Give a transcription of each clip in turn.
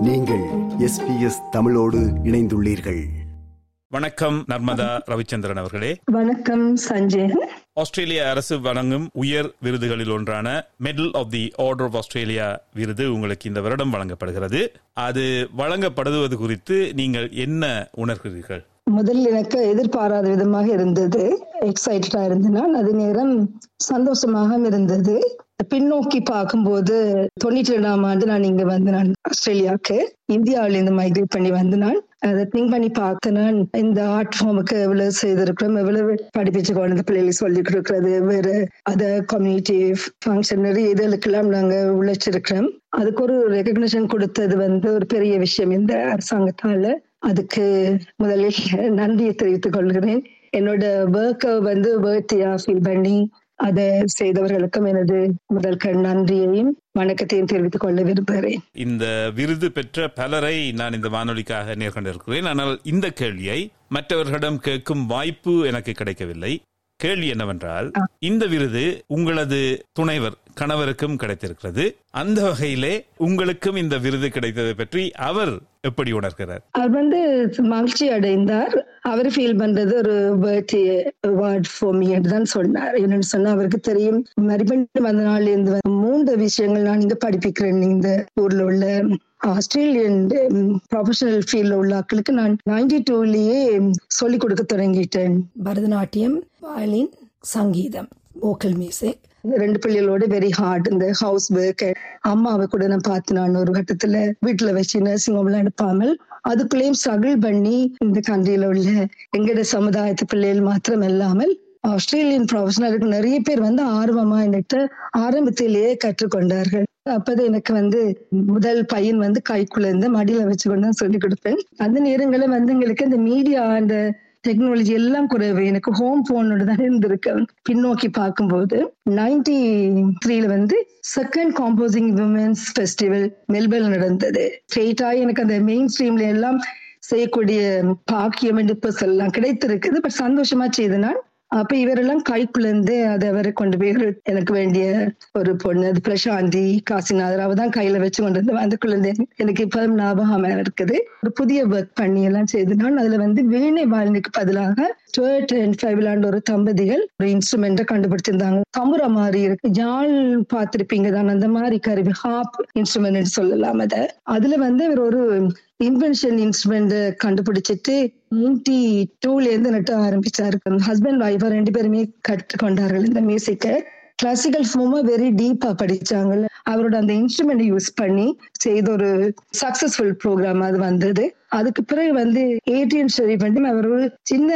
நீங்கள் எஸ்பிஎஸ் தமிழோடு இணைந்துள்ளீர்கள். வணக்கம் நர்மதா ரவிச்சந்திரன் அவர்களே. வணக்கம் சஞ்சய். ஆஸ்திரேலிய அரசு வழங்கும் உயர் விருதுகளில் ஒன்றான medal of the order of Australia விருது உங்களுக்கு இந்த வருடம் வழங்கப்படுகிறது. அது வழங்கப்படுவது குறித்து நீங்கள் என்ன உணர்கிறீர்கள்? முதல் எனக்கு எதிர்பாராத விதமாக இருந்தது. எக்ஸைட்டடா இருந்தேன் அதே நேரம் சந்தோஷமாக இருந்தது. பின்னோக்கி பார்க்கும்போது தொண்ணூற்றி ரெண்டாம் ஆண்டு நான் இங்க வந்து நான் ஆஸ்திரேலியாவுக்கு இந்தியாவில இருந்து மைக்ரேட் பண்ணி வந்து நான் அதை திங்க் பண்ணி பார்த்தேன். நான் இந்த ஆர்ட் ஃபார்முக்கு எவ்வளவு செய்திருக்கிறோம் எவ்வளவு படிப்பிச்சு குழந்தை பிள்ளைகளுக்கு சொல்லி கொடுக்கறது வேறு அத கம்யூனிட்டி ஃபங்க்ஷன் இதழுக்கெல்லாம் நாங்க உழைச்சிருக்கிறோம். அதுக்கு ஒரு ரெகக்னிஷன் கொடுத்தது வந்து ஒரு பெரிய விஷயம். இந்த அரசாங்கத்தால அதுக்கு முதலில் நன்றியை தெரிவித்துக் கொள்கிறேன். என்னோட ஒர்க்கை வந்து வேர்த்தியா ஃபீல் பண்ணி அதை செய்தவர்களுக்கும் எனது முதல் கண் நன்றியையும் வணக்கத்தையும் தெரிவித்துக் கொள்ள விரும்புகிறேன். இந்த விருது பெற்ற பலரை நான் இந்த வானொலிக்காக நேர்கொண்டிருக்கிறேன். ஆனால் இந்த கேள்வியை மற்றவர்களிடம் கேட்கும் வாய்ப்பு எனக்கு கிடைக்கவில்லை. கேள்வி என்னவென்றால் இந்த விருது உங்களது துணைவர் கணவருக்கும் கிடைத்திருக்கிறது. அந்த வகையிலே உங்களுக்கும் இந்த விருது கிடைத்ததை பற்றி அவர் எப்படி உணர்கிறார்? அவர் வந்து மகிழ்ச்சி அடைந்தார் அவர் ஃபீல் பண்றது ஒரு பர்த்டே அவார்ட் ஃபார் மீ தான் சொன்னார். என்னன்னு சொன்னா அவருக்கு தெரியும். மறுபடியும் வந்த நாள் இந்த மூன்று விஷயங்கள் நான் இங்க படிப்பிக்கிறேன். இந்த ஊர்ல உள்ள ஆஸ்திரேலியன் ப்ரொஃபஷனல் ஃபீல்ட்ல உள்ள ஆட்களுக்கு நான் நைன்டி டூலயே சொல்லி கொடுக்க தொடங்கிட்டேன். பரதநாட்டியம் வயலின் சங்கீதம் வோக்கல் மியூசிக் ரெண்டு பிள்ளைகளோட வெரி ஹார்ட் இந்த ஹவுஸ் ஒர்க் அம்மாவை கூட நான் பார்த்து நான் ஒரு கட்டத்துல வீட்டுல வச்சு நர்சிங் ஹோம்லாம் எடுப்பாமல் அதுக்குள்ளேயும் ஸ்ட்ரகிள் பண்ணி இந்த கண்ட்ரியில உள்ள எங்கட சமுதாயத்து பிள்ளைகள் மாத்திரம் இல்லாமல் ஆஸ்திரேலியன் ப்ரொஃபஷனலுக்கு நிறைய பேர் வந்து ஆர்வமா என்கிட்ட ஆரம்பத்திலேயே கற்றுக்கொண்டார்கள். அப்பதான் எனக்கு வந்து முதல் பையன் வந்து கைக்குள்ள இருந்து மடியில வச்சு கொண்டு சொல்லி கொடுப்பேன். அந்த நேரங்களில் வந்து எங்களுக்கு இந்த மீடியா அந்த டெக்னாலஜி எல்லாம் குறைவு எனக்கு ஹோம் போனோட தான் இருந்திருக்கு. பின்னோக்கி பார்க்கும்போது நைன்டி த்ரீல வந்து second composing women's festival Melbourne நடந்தது. ஸ்ட்ரெயிட்டாக எனக்கு அந்த மெயின் ஸ்ட்ரீம்ல எல்லாம் செய்யக்கூடிய பாக்கியம் டிப்பஸ் எல்லாம் கிடைத்திருக்குது. பட் சந்தோஷமா செய்து நான் அப்ப இவரெல்லாம் கைக்குள்ள இருந்து அதை அவரை கொண்டு போய் எனக்கு வேண்டிய ஒரு பொண்ணு அது பிரசாந்தி காசிநாதர் அவ தான் கையில வச்சு கொண்டு வந்து அதுக்குள்ள இருந்து எனக்கு இப்போ ஞாபகம் இருக்குது. ஒரு புதிய ஒர்க் பண்ணி எல்லாம் செய்து நான் அதுல வந்து வீணை வாழ்னுக்கு பதிலாக டுவெல்ட் அண்ட் ஃபைவ்லாண்ட் ஒரு தம்பதிகள் ஒரு இன்ஸ்ட்ருமெண்ட்டை கண்டுபிடிச்சிருந்தாங்க. தம்புரா மாதிரி இருக்கு. ஜால் பார்த்திருப்பீங்க தான் அந்த மாதிரி கருவி ஹாப் இன்ஸ்ட்ருமெண்ட் சொல்லலாம் அதை. அதுல வந்து இவர் ஒரு இன்வென்ஷன் இன்ஸ்ட்ருமெண்ட் கண்டுபிடிச்சிட்டு மூட்டி டூல இருந்து நட்டு ஆரம்பிச்சாரு. ஹஸ்பண்ட் ஒய்ஃபா ரெண்டு பேருமே கற்றுக்கொண்டார்கள் இந்த மியூசிக்கை கிளாசிக்கல் ஃபார்மா வெரி டீப்பா படிச்சாங்க. அவரோட அந்த இன்ஸ்ட்ருமெண்ட் யூஸ் பண்ணி செய்த ஒரு சக்சஸ்ஃபுல் ப்ரோக்ராம் அது வந்தது. அதுக்கு பிறகு வந்து ஏடிஎம் ஷெரீப் வந்து அவர் ஒரு சின்ன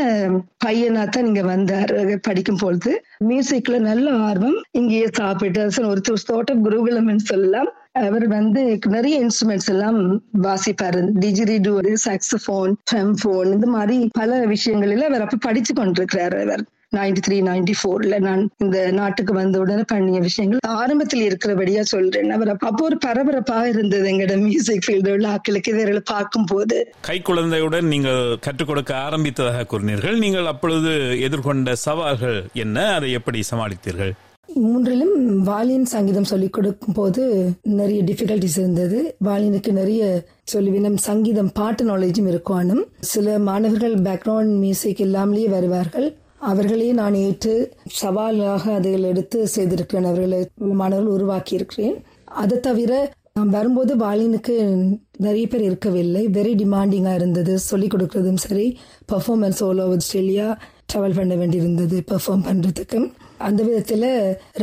பையனா தான் இங்க வந்தார். படிக்கும் பொழுது. மியூசிக்ல நல்ல ஆர்வம். இங்கேயே சாப்பிட்டு ஒரு தோட்டம் குருகுலம்னு சொல்லலாம். அவர் வந்து நிறைய இன்ஸ்ட்ருமெண்ட்ஸ் எல்லாம் வாசிப்பாரு. டிஜிரிடு சாக்ஸபோன் ஃபோன் இந்த மாதிரி பல விஷயங்களில் அவர் அப்ப படிச்சு கொண்டிருக்கிறாரு அவர். நைன்டி த்ரீ நைன்டி ஃபோர்ல நான் இந்த நாட்டுக்கு வந்த உடனே பண்ணிய விஷயங்கள் ஆரம்பத்தில் இருக்கிறபடியா சொல்றேன். அவர் அப்போ ஒரு பரபரப்பா இருந்தது எங்கட மியூசிக் ஃபீல்டு உள்ள ஆக்களுக்கு இவர்களை பார்க்கும் போது கை குழந்தையுடன் நீங்கள் கற்றுக் கொடுக்க ஆரம்பித்ததாக கூறினீர்கள். நீங்கள் அப்பொழுது எதிர்கொண்ட சவால்கள் என்ன? அதை எப்படி சமாளித்தீர்கள்? மூன்றிலும் வாலியன் சங்கீதம் சொல்லிக் கொடுக்கும் போது நிறைய டிஃபிகல்டிஸ் இருந்தது. வாலியனுக்கு நிறைய சொல்லுவினம் சங்கீதம் பாட்டு நாலேஜும் இருக்கும் சில மாணவர்கள் பேக்ரவுண்ட் மியூசிக் இல்லாமலேயே வருவார்கள். அவர்களே நான் ஏற்று சவாலாக அதில் எடுத்து செய்திருக்கிறேன். அவர்களை மாணவர்கள் உருவாக்கி இருக்கிறேன் அதை தவிர நான் வரும்போது வாலினுக்கு நிறைய பேர் இருக்கவில்லை. வெரி டிமாண்டிங்காக இருந்தது. சொல்லிக் கொடுக்கறதும் சரி. Performance all over Australia travel பண்ண வேண்டியிருந்தது. பெர்ஃபார்ம் பண்ணுறதுக்கு அந்த விதத்தில்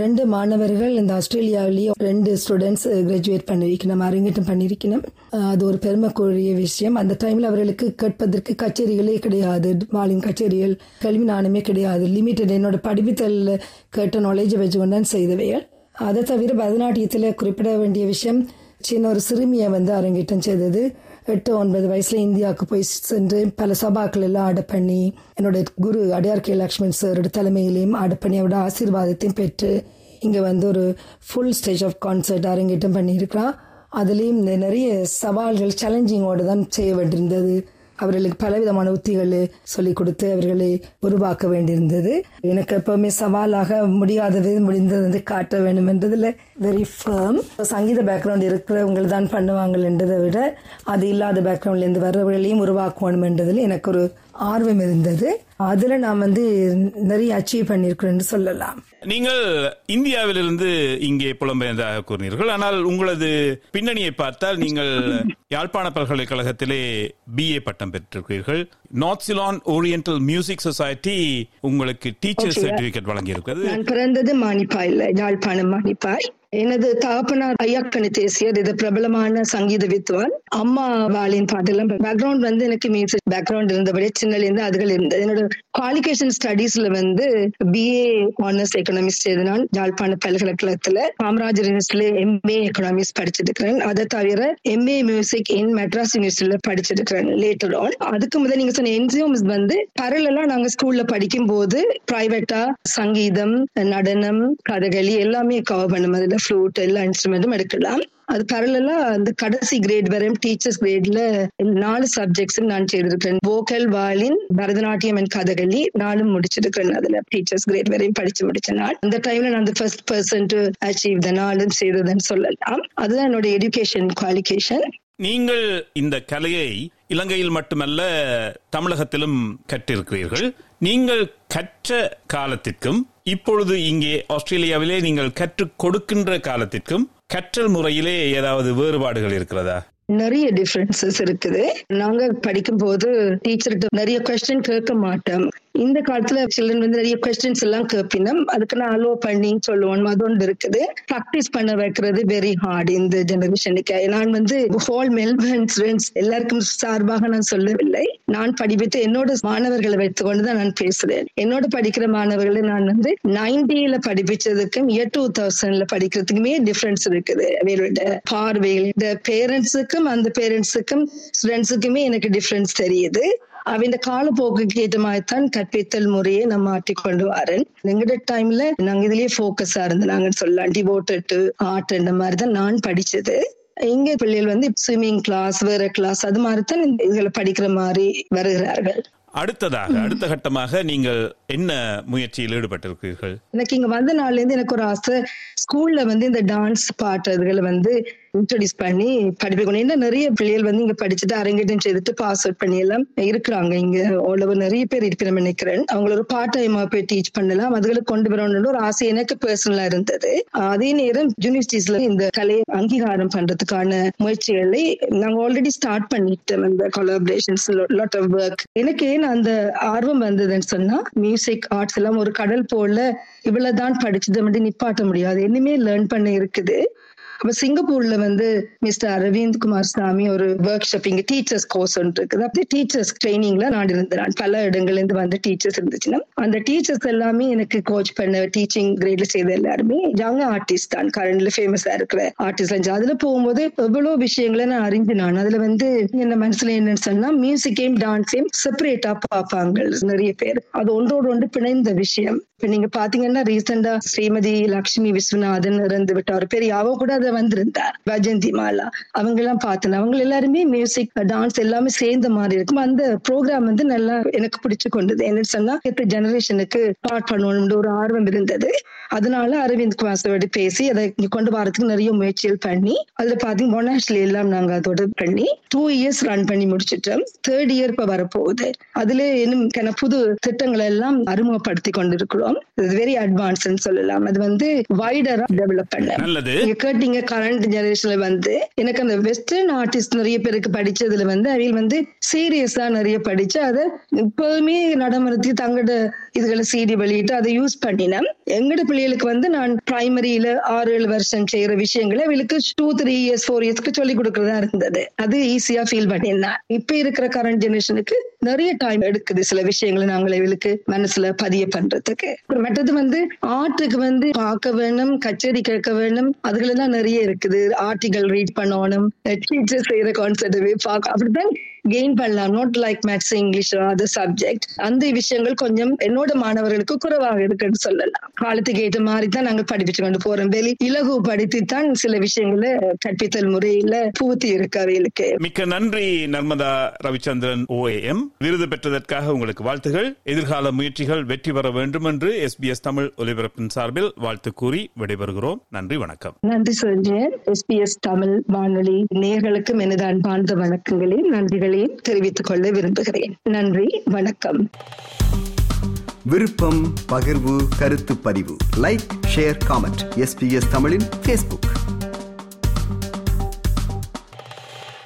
ரெண்டு மாணவர்கள் இந்த ஆஸ்திரேலியாவிலேயே ரெண்டு ஸ்டூடெண்ட்ஸ் கிராஜுவேட் பண்ணியிருக்கணும் அரங்கேற்றம் பண்ணியிருக்கணும். அது ஒரு பெருமைக்குரிய விஷயம். அந்த டைமில் அவர்களுக்கு கேட்பதற்கு கச்சேரிகளே கிடையாது. மாலின் கச்சேரிகள் கல்வி நாணமே கிடையாது. லிமிட்டட் என்னோட படிப்புத்தலில் கேட்ட நாலேஜை வச்சு கொண்டான் செய்தவைகள். அதை தவிர பரதநாட்டியத்தில் குறிப்பிட வேண்டிய விஷயம் சின்ன ஒரு சிறுமியை வந்து அரங்கேற்றம் செய்தது. எட்டு ஒன்பது வயசுல இந்தியாவுக்கு போய் சென்று பல சபாக்கள் எல்லாம் ஆட பண்ணி என்னோட குரு அடையார் கே. லக்ஷ்மண் சாரோட தலைமையிலையும் ஆட பண்ணி அவரோட ஆசீர்வாதத்தையும் பெற்று இங்க வந்து ஒரு ஃபுல் ஸ்டேஜ் ஆஃப் கான்சர்ட் அரங்கேற்றம் பண்ணியிருக்கிறான். அதுலேயும் நிறைய சவால்கள் சேலஞ்சிங்கோடு தான் செய்ய வேண்டியிருந்தது. அவர்களுக்கு பலவிதமான உத்திகள் சொல்லிக் கொடுத்து அவர்களை உருவாக்க வேண்டியிருந்தது. எனக்கு எப்பவுமே சவாலாக முடியாதது முடிந்தது வந்து காட்ட வேண்டும் என்றதுல வெரி ஃபேம் சங்கீத பேக்ரவுண்ட் இருக்கிறவங்க தான் பண்ணுவாங்க என்றதை விட அது இல்லாத பேக்ரவுண்ட்ல இருந்து வர்றவர்களையும் உருவாக்கணும் என்றதில் எனக்கு ஒரு ஆர்வம் இருந்தது. அதுல நான் வந்து நிறைய அச்சீவ் பண்ணிருக்கிறேன்னு சொல்லலாம். நீங்கள் இந்தியாவிலிருந்து இங்கே புலம்பெயர்ந்ததாக கூறினீர்கள். ஆனால் உங்களது பின்னணியை பார்த்தால் நீங்கள் யாழ்ப்பாண பல்கலைக்கழகத்திலே பிஏ பட்டம் பெற்றிருக்கிறீர்கள். North Ceylon oriental music society உங்களுக்கு டீச்சர். சர்டிபிகேட் வழங்கியிருக்கிறது. நான் பிறந்தது மானிப்பாயில் யாழ்ப்பாணம் மானிப்பாய். எனது தகப்பனார் ஐயாக்கணி தேசியர் இது பிரபலமான சங்கீத வித்வான். அம்மா வாளின் பாட்டெல்லாம் பேக்ரவுண்ட் வந்து எனக்கு மியூசிக் பேக்ரவுண்ட் இருந்தபடியே சின்னலேருந்து அதுகள் இருந்தது. என்னோட குவாலிஃபிகேஷன் ஸ்டடீஸ்ல வந்து பிஏ ஆனர்ஸ் எக்கனாமிக்ஸ் செய்து நான் யாழ்ப்பாண பல்கலைக்கழகத்துல காமராஜர் யூனிவர்சிட்டியில எம்ஏ எக்கனாமிக்ஸ் படிச்சிருக்கிறேன். அதை தவிர எம்ஏ மியூசிக் இன் மெட்ராஸ் யூனிவர்சிட்டியில படிச்சிருக்கிறேன் லேட்டர் ஆன் அதுக்கு முதல் நீங்க சொன்ன என்ஜிஓம்ஸ் வந்து பரலெல்லாம் நாங்க ஸ்கூல்ல படிக்கும் போது பிரைவேட்டா சங்கீதம் நடனம் கதகளி எல்லாமே கவர் பண்ணும். அதுல ஃப்ளூட் எல்லா இன்ஸ்ட்ருமெண்ட்டும் எடுக்கலாம். அது பரலலா அந்த கடைசி கிரேட் வரையும் டீச்சர்ஸ் கிரேட்ல நாலு சப்ஜெக்ட்ஸ் நான் செய்திருக்கிறேன். Vocal violin Bharatanatyam and Kathakali நானும் முடிச்சிருக்கேன் அதுல டீச்சர்ஸ் கிரேட் வரையும் படிச்சு முடிச்ச நாள். அந்த டைம்ல நான் first person to achieve the நாளும் செய்ததுன்னு சொல்லலாம். அதுதான் என்னோட எஜுகேஷன் குவாலிஃபிகேஷன் நீங்கள் இந்த கலையை இலங்கையில் மட்டுமல்ல தமிழகத்திலும் கற்றிருக்கிறீர்கள். நீங்கள் கற்ற காலத்திற்கும் இப்பொழுது இங்கே ஆஸ்திரேலியாவிலே நீங்கள் கற்றுக் கொடுக்கின்ற காலத்திற்கும் கற்றல் முறையிலே ஏதாவது வேறுபாடுகள் இருக்கிறதா? நிறைய டிஃபரன்சஸ் இருக்குது. நாங்க படிக்கும் போது டீச்சர்கிட்ட நிறைய கொஸ்டின் கேட்க மாட்டோம். இந்த காலத்துல சில்ட்ரன் வந்து நிறைய கொஸ்டின்ஸ் எல்லாம் கேட்பினோம் அதுக்கு நான் அலோ பண்ணி சொல்லுவோம். அது ஒன்று இருக்குது. ப்ராக்டிஸ் பண்ண வைக்கிறது வெரி ஹார்ட் இந்த ஜெனரேஷனுக்கு நான் வந்து ஹோல் மெல்பர்ன் ஸ்டூடெண்ட்ஸ் எல்லாருக்கும் சார்பாக நான் சொல்லவில்லை. நான் படிப்பித்து என்னோட மாணவர்களை வைத்துக்கொண்டு தான் நான் பேசுறேன். என்னோட படிக்கிற மாணவர்களை நான் வந்து நைன்டில படிப்பிச்சதுக்கும் இயர் டூ தௌசண்ட்ல படிக்கிறதுக்குமே டிஃபரன்ஸ் இருக்குது. அவங்களோட பார்வையில். இந்த பேரண்ட்ஸுக்கும் அந்த பேரண்ட்ஸுக்கும் ஸ்டூடெண்ட்ஸுக்குமே எனக்கு டிஃபரன்ஸ் தெரியுது. அவன் காலப்போக்குக்கு ஏற்ற மாதிரி தான் கற்பித்தல் முறையை நம்ம மாற்றிக்கொண்டு வரேன். எங்கட டைம்ல நாங்க இதுலயே போக்கஸா இருந்து நாங்க சொல்லலாம். டிவோட்டட் ஆர்ட் இந்த மாதிரி தான் நான் படிச்சது. இங்க பிள்ளைகள் வந்து ஸ்விம்மிங் கிளாஸ் வேற கிளாஸ் அது மாதிரி தான் இதுகளை படிக்கிற மாதிரி வருகிறார்கள். அடுத்ததாக அடுத்த கட்டமாக நீங்கள் என்ன முயற்சியில் ஈடுபட்டிருக்கிறீர்கள்? எனக்கு இங்க வந்த நாள்ல இருந்து எனக்கு ஒரு ஆசை. ஸ்கூல்ல வந்து இந்த டான்ஸ் பாட்டு அதுகளை வந்து இன்ட்ரடியூஸ் பண்ணி படிப்பிக்கணும் ஏன்னா நிறைய பிள்ளைகள் வந்து இங்க படிச்சுட்டு அரங்கேற்றம் செய்துட்டு பாஸ் அவுட் பண்ணி எல்லாம் இருக்கிறாங்க. இங்க அவ்வளவு நிறைய பேர் இருக்கிற நினைக்கிறேன். அவங்கள ஒரு பார்ட் டைமா போய் டீச் பண்ணலாம். அதுகளை கொண்டு வரணும்னு ஒரு ஆசை எனக்கு பர்சனலா இருந்தது. அதே நேரம் யூனிவர்சிட்டிஸ்ல இந்த கலையை அங்கீகாரம் பண்றதுக்கான முயற்சிகளை நாங்க ஆல்ரெடி ஸ்டார்ட் பண்ணிட்டோம். அந்த கொலாபரேஷன்ஸ் லாட் ஆஃப் ஒர்க் எனக்கு ஏன் அந்த ஆர்வம் வந்ததுன்னு சொன்னா மியூசிக் ஆர்ட்ஸ் எல்லாம் ஒரு கடல் போல இவ்வளவுதான் படிச்சதை மட்டும் நிப்பாட்ட முடியாது. என்னமே லேர்ன் பண்ண இருக்குது. அப்ப சிங்கப்பூர்ல வந்து மிஸ்டர் அரவிந்த் குமார் சாமி ஒரு ஒர்க் ஷாப் இங்க டீச்சர்ஸ் கோர்ஸ் ஒன்று இருக்குது. அப்படி டீச்சர்ஸ் ட்ரைனிங்ல நான் இருந்தேன். பல இடங்கள்ல இருந்து வந்து டீச்சர்ஸ் இருந்துச்சுன்னா அந்த டீச்சர்ஸ் எல்லாமே எனக்கு கோச் பண்ண டீச்சிங் கிரேட்ல செய்த எல்லாருமே யங் ஆர்டிஸ்ட் தான். கரண்ட்ல ஃபேமஸா இருக்கிற ஆர்டிஸ்ட் அதுல போகும்போது எவ்வளவு விஷயங்களை நான் அறிஞ்சு நான். அதுல வந்து என்ன மனசுல என்னன்னு சொன்னா மியூசிக்கையும் டான்ஸையும் செப்பரேட்டா பார்ப்பாங்க நிறைய பேர். அது ஒன்றோடு ஒன்று பிணைந்த விஷயம். இப்ப நீங்க பாத்தீங்கன்னா ரீசெண்டா ஸ்ரீமதி லட்சுமி விஸ்வநாதன் இறந்து விட்டார் பெரிய அவ கூட அதை வந்திருந்தார் வஜந்தி மாலா அவங்க எல்லாம் பார்த்தேன். அவங்க எல்லாருமே மியூசிக் டான்ஸ் எல்லாமே சேர்ந்த மாதிரி இருக்கும். அந்த ப்ரோக்ராம் வந்து நல்லா எனக்கு பிடிச்சு கொண்டது. என்னன்னு சொன்னா ஜெனரேஷனுக்கு ஸ்டார்ட் பண்ணணும்னு ஒரு ஆர்வம் இருந்தது. அதனால அரவிந்த் குமாரோட பேசி அதை கொண்டு வரதுக்கு நிறைய முயற்சிகள் பண்ணி அதுல பாத்தீங்க மொனாஷ்ல எல்லாம் நாங்க அதோட பண்ணி டூ இயர்ஸ் ரன் பண்ணி முடிச்சிட்டோம். தேர்ட் இயர் இப்ப வரப்போகுது. அதுல இன்னும் புது திட்டங்களை எல்லாம் அறிமுகப்படுத்தி கொண்டிருக்கிறோம். வெரி அட்வான்ஸ் சொல்லலாம். அது வந்து வைடரா டெவலப் பண்ண. கேட்டீங்க கரண்ட் ஜெனரேஷன்ல வந்து எனக்கு அந்த வெஸ்டர்ன் ஆர்டிஸ்ட் நிறைய பேருக்கு படிச்சதுல வந்து அவையில் வந்து சீரியஸா நிறைய படிச்சு அதை இப்போதுமே நடைமுறைக்கு தங்களோட இதுகளை சீடி வெளியிட்டு அதை யூஸ் பண்ணினேன். எங்கட பிள்ளைகளுக்கு வந்து நான் பிரைமரியில ஆறு ஏழு வருஷம் செய்யற விஷயங்களை அவளுக்கு டூ த்ரீ இயர்ஸ் ஃபோர் இயர்ஸ்க்கு சொல்லி கொடுக்கறதா இருந்தது. அது ஈஸியா ஃபீல் பண்ணியிருந்தேன் இப்ப இருக்கிற கரண்ட் ஜெனரேஷனுக்கு நிறைய டைம் எடுக்குது சில விஷயங்களை நாங்கள் இவளுக்கு மனசுல பதிய பண்றதுக்கு. மற்றது வந்து ஆர்ட்டுக்கு வந்து பார்க்க வேணும் கச்சேரி கேட்க வேணும் அதுகளெல்லாம் நிறைய இருக்குது. ஆர்டிகல் ரீட் பண்ணணும் டீச்சர் செய்யற கான்செப்டவே பார்க்க அப்படிதான் கெயின் பண்ணலாம். நாட் லைக் மேத்ஸ் இங்கிலீஷ் அது சப்ஜெக்ட் அந்த விஷயங்கள் கொஞ்சம் என்னோட மாணவர்களுக்கு குறைவாக இருக்குன்னு சொல்லலாம். காலத்துக்கு ஏற்ற மாதிரி தான் நாங்கள் படிப்பிச்சு கொண்டு போறோம். வெளி இலகு படித்து தான் சில விஷயங்களை கற்பித்தல் முறையில பூத்தி இருக்கு அவைகளுக்கு. மிக்க நன்றி நர்மதா ரவிச்சந்திரன் ஓஏஎம் விருது பெற்றதற்காக உங்களுக்கு வாழ்த்துகள். எதிர்கால முயற்சிகள் வெற்றி பெற வேண்டும் என்று எஸ்பிஎஸ் தமிழ் ஒலிபரப்பின் சார்பில் வாழ்த்து கூறி விடைபெறுகிறோம். நன்றி வணக்கம். நன்றி சொல்றேன் எஸ்பிஎஸ் தமிழ் வானொலி நேர்களுக்கும் எனது அன்பார்ந்த வணக்கங்களையும் நன்றிகளையும் தெரிவித்துக் கொள்ள விரும்புகிறேன். நன்றி வணக்கம். விருப்பம் பகிர்வு கருத்து பதிவு. லைக் ஷேர் காமெண்ட் எஸ்பிஎஸ் தமிழின் பேஸ்புக்